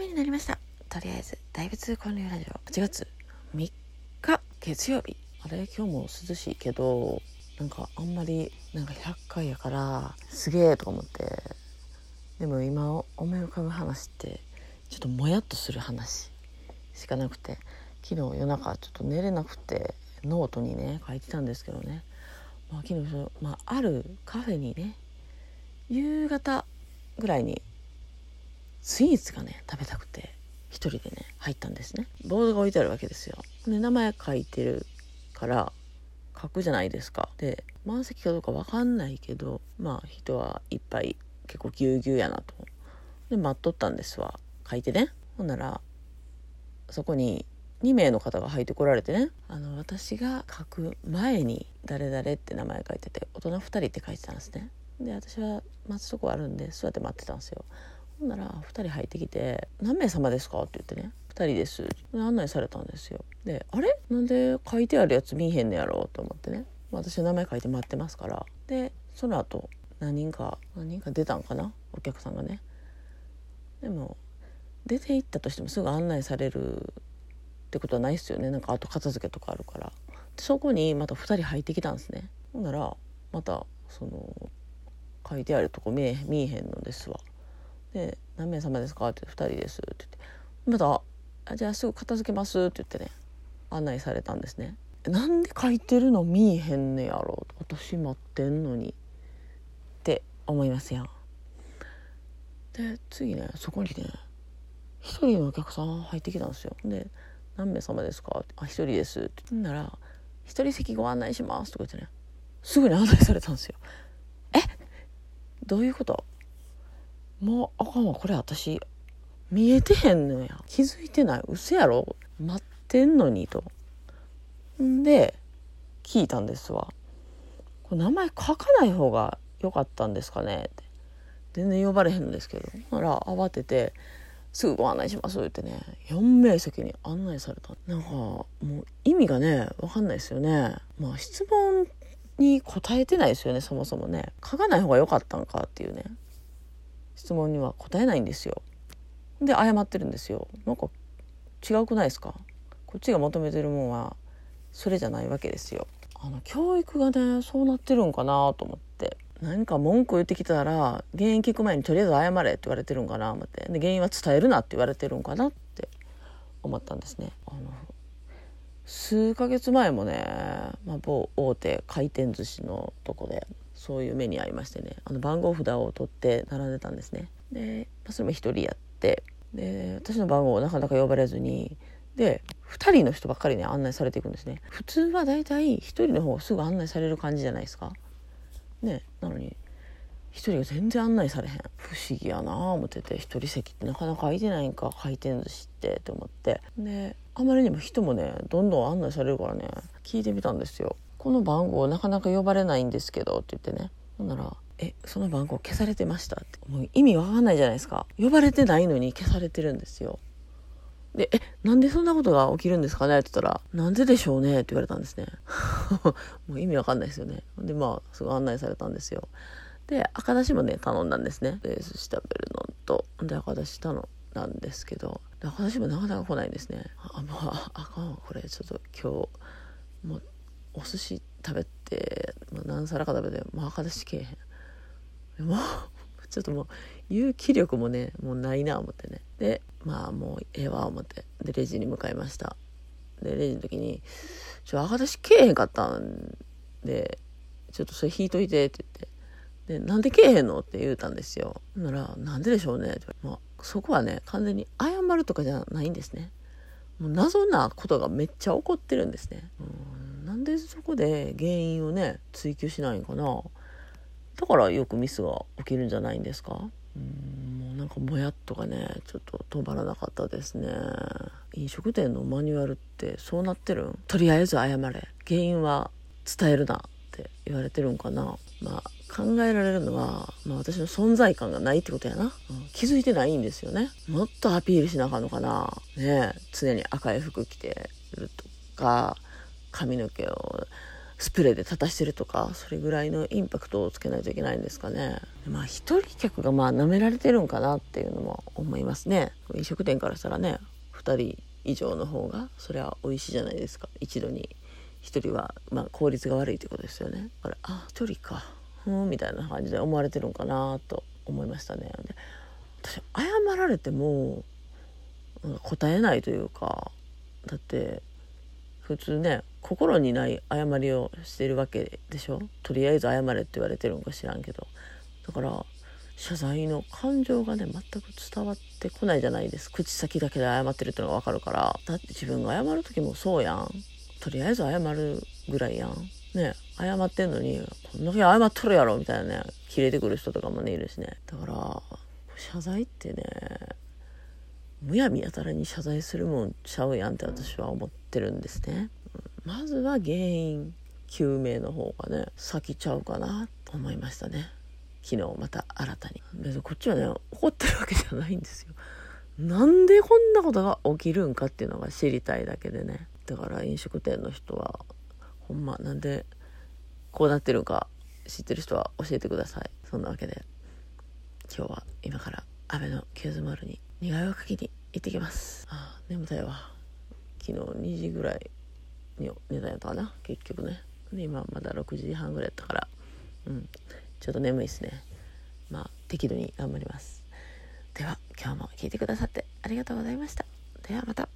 目になりました。とりあえず大仏交流ラジオ8月3日月曜日。あれ？今日も涼しいけどなんかあんまりなんか100回やからすげえとか思って。でも今思い浮かぶ話ってちょっともやっとする話しかなくて。昨日夜中ちょっと寝れなくてノートにね書いてたんですけどね、まあ、昨日、まあ、あるカフェにね夕方ぐらいにスイーツがね食べたくて一人でね入ったんですね。ボードが置いてあるわけですよ。で名前書いてるから書くじゃないですか。で満席かどうか分かんないけどまあ人はいっぱい結構ぎゅうぎゅうやなと。で待っとったんですわ。書いてね。ほんならそこに2名の方が入ってこられてね。あの私が書く前に「誰々」って名前書いてて大人2人って書いてたんですね。で私は待つとこあるんで座って待ってたんですよ。ほんなら2人入ってきて「何名様ですか?」って言ってね「2人です」案内されたんですよ。であれ？なんで書いてあるやつ見えへんねやろ？うと思ってね。私の名前書いて待ってますから。でその後何人か何人か出たんかな？お客さんがね。でも出て行ったとしてもすぐ案内されるってことはないっすよね。なんか後片付けとかあるから。でそこにまた2人入ってきたんですね。ほんならまたその書いてあるとこ見え見えへんのですわ。で「何名様ですか?」って「2人です」って言って。またあ「じゃあすぐ片付けます」って言ってね案内されたんですね。なんで書いてるの見えへんねやろ？私待ってんのに。って思いますよで次ねそこにね一人のお客さん入ってきたんですよ。で「何名様ですか?」ってあ一人です」って言ったら「一人席ご案内します」とか言ってねすぐに案内されたんですよ。え？どういうこと？もうあかんわ。これ私見えてへんのや。気づいてない。嘘やろ？待ってんのにと。んで聞いたんですわ。これ名前書かない方が良かったんですかね？って。全然呼ばれへんのですけど。なら慌てて「すぐご案内します」ってね。4名席に案内された。なんかもう意味がね分かんないですよね。まあ質問に答えてないですよねそもそもね。書かない方が良かったんかっていうね。質問には答えないんですよ。で謝ってるんですよ。なんか違うくないですか？こっちが求めてるもんはそれじゃないわけですよ。あの教育がねそうなってるんかなと思って。何か文句言ってきたら原因聞く前にとりあえず謝れって言われてるんかな思って。で原因は伝えるなって言われてるんかなって思ったんですね。あの数ヶ月前もね、まあ、某大手回転寿司のとこでそういう目に遭いましてねあの番号札を取って並んでたんですね。で、まあ、それも1人やってで私の番号をなかなか呼ばれずにで2人の人ばっかりね案内されていくんですね。普通はだいたい1人の方がすぐ案内される感じじゃないですか。ねなのに1人が全然案内されへん。不思議やなあ思ってて1人席ってなかなか空いてないんか回転寿司ってって思って。であまりにも人もねどんどん案内されるからね聞いてみたんですよ。この番号なかなか呼ばれないんですけどって言ってねほんなら「えその番号消されてました」ってもう意味わかんないじゃないですか呼ばれてないのに消されてるんですよで、え、なんでそんなことが起きるんですかねって言ったら、なんででしょうねって言われたんですね。もう意味わかんないですよね。で、まあ、すごい案内されたんですよ。で、赤だしもね、頼んだんですね。で、寿司食べるのと、で、赤だし頼んだんですけど、赤だしもなかなか来ないんですね。あ、もう、ああかんこれ、ちょっと今日、もう、お寿司食べて、もう何皿か食べて、もう赤だしけえへん。もう、ちょっともう勇気力もねもうないな思ってね。でまあもうええわ思って。でレジに向かいました。でレジの時に「ちょ赤だしけえへんかったんでちょっとそれ引いといて」って言って「でなんでけえへんの?」って言うたんですよ。なら「なんででしょうね」って。まあ、そこはね完全に謝るとかじゃないんですね。もう謎なことがめっちゃ起こってるんですね。うん。でそこで原因をね追求しないんかな。だからよくミスが起きるんじゃないんですか？うんもうなんかもやっとかねちょっと止まらなかったですね。飲食店のマニュアルってそうなってるん？とりあえず謝れ。原因は伝えるなって言われてるんかな。まあ考えられるのは、まあ、私の存在感がないってことやな、うん、気づいてないんですよね。もっとアピールしなあかんのかな。ね常に赤い服着てるとか。髪の毛をスプレーで立たしてるとかそれぐらいのインパクトをつけないといけないんですかね。まあ一人客がまあ舐められてるんかなっていうのも思いますね。飲食店からしたらね2人以上の方がそれは美味しいじゃないですか。一度に1人はまあ効率が悪いということですよね。だからあ1人か。ふんみたいな感じで思われてるんかなと思いましたね。で私謝られても答えないというかだって普通ね心にない謝りをしてるわけでしょ？とりあえず謝れって言われてるんか知らんけど。だから謝罪の感情がね全く伝わってこないじゃないです。口先だけで謝ってるってのが分かるから。だって自分が謝る時もそうやん。とりあえず謝るぐらいやん。ね謝ってんのにこんだけ謝っとるやろみたいなねキレてくる人とかもねいるしね。だから謝罪ってねむやみやたらに謝罪するもんちゃうやんって私は思ってるんですね。まずは原因究明の方がね先ちゃうかなと思いましたね。昨日また新たに。別にこっちはね怒ってるわけじゃないんですよ。なんでこんなことが起きるんかっていうのが知りたいだけでね。だから飲食店の人はほんまなんでこうなってるか知ってる人は教えてください。そんなわけで今日は今から雨のキューズモールに似顔絵を描きに行ってきます。あ眠たいわ。昨日2時ぐらいに寝たんやったかな。結局ね。で今まだ6時半ぐらいやったから。うん。ちょっと眠いですね。まあ適度に頑張ります。では今日も聞いてくださってありがとうございました。ではまた。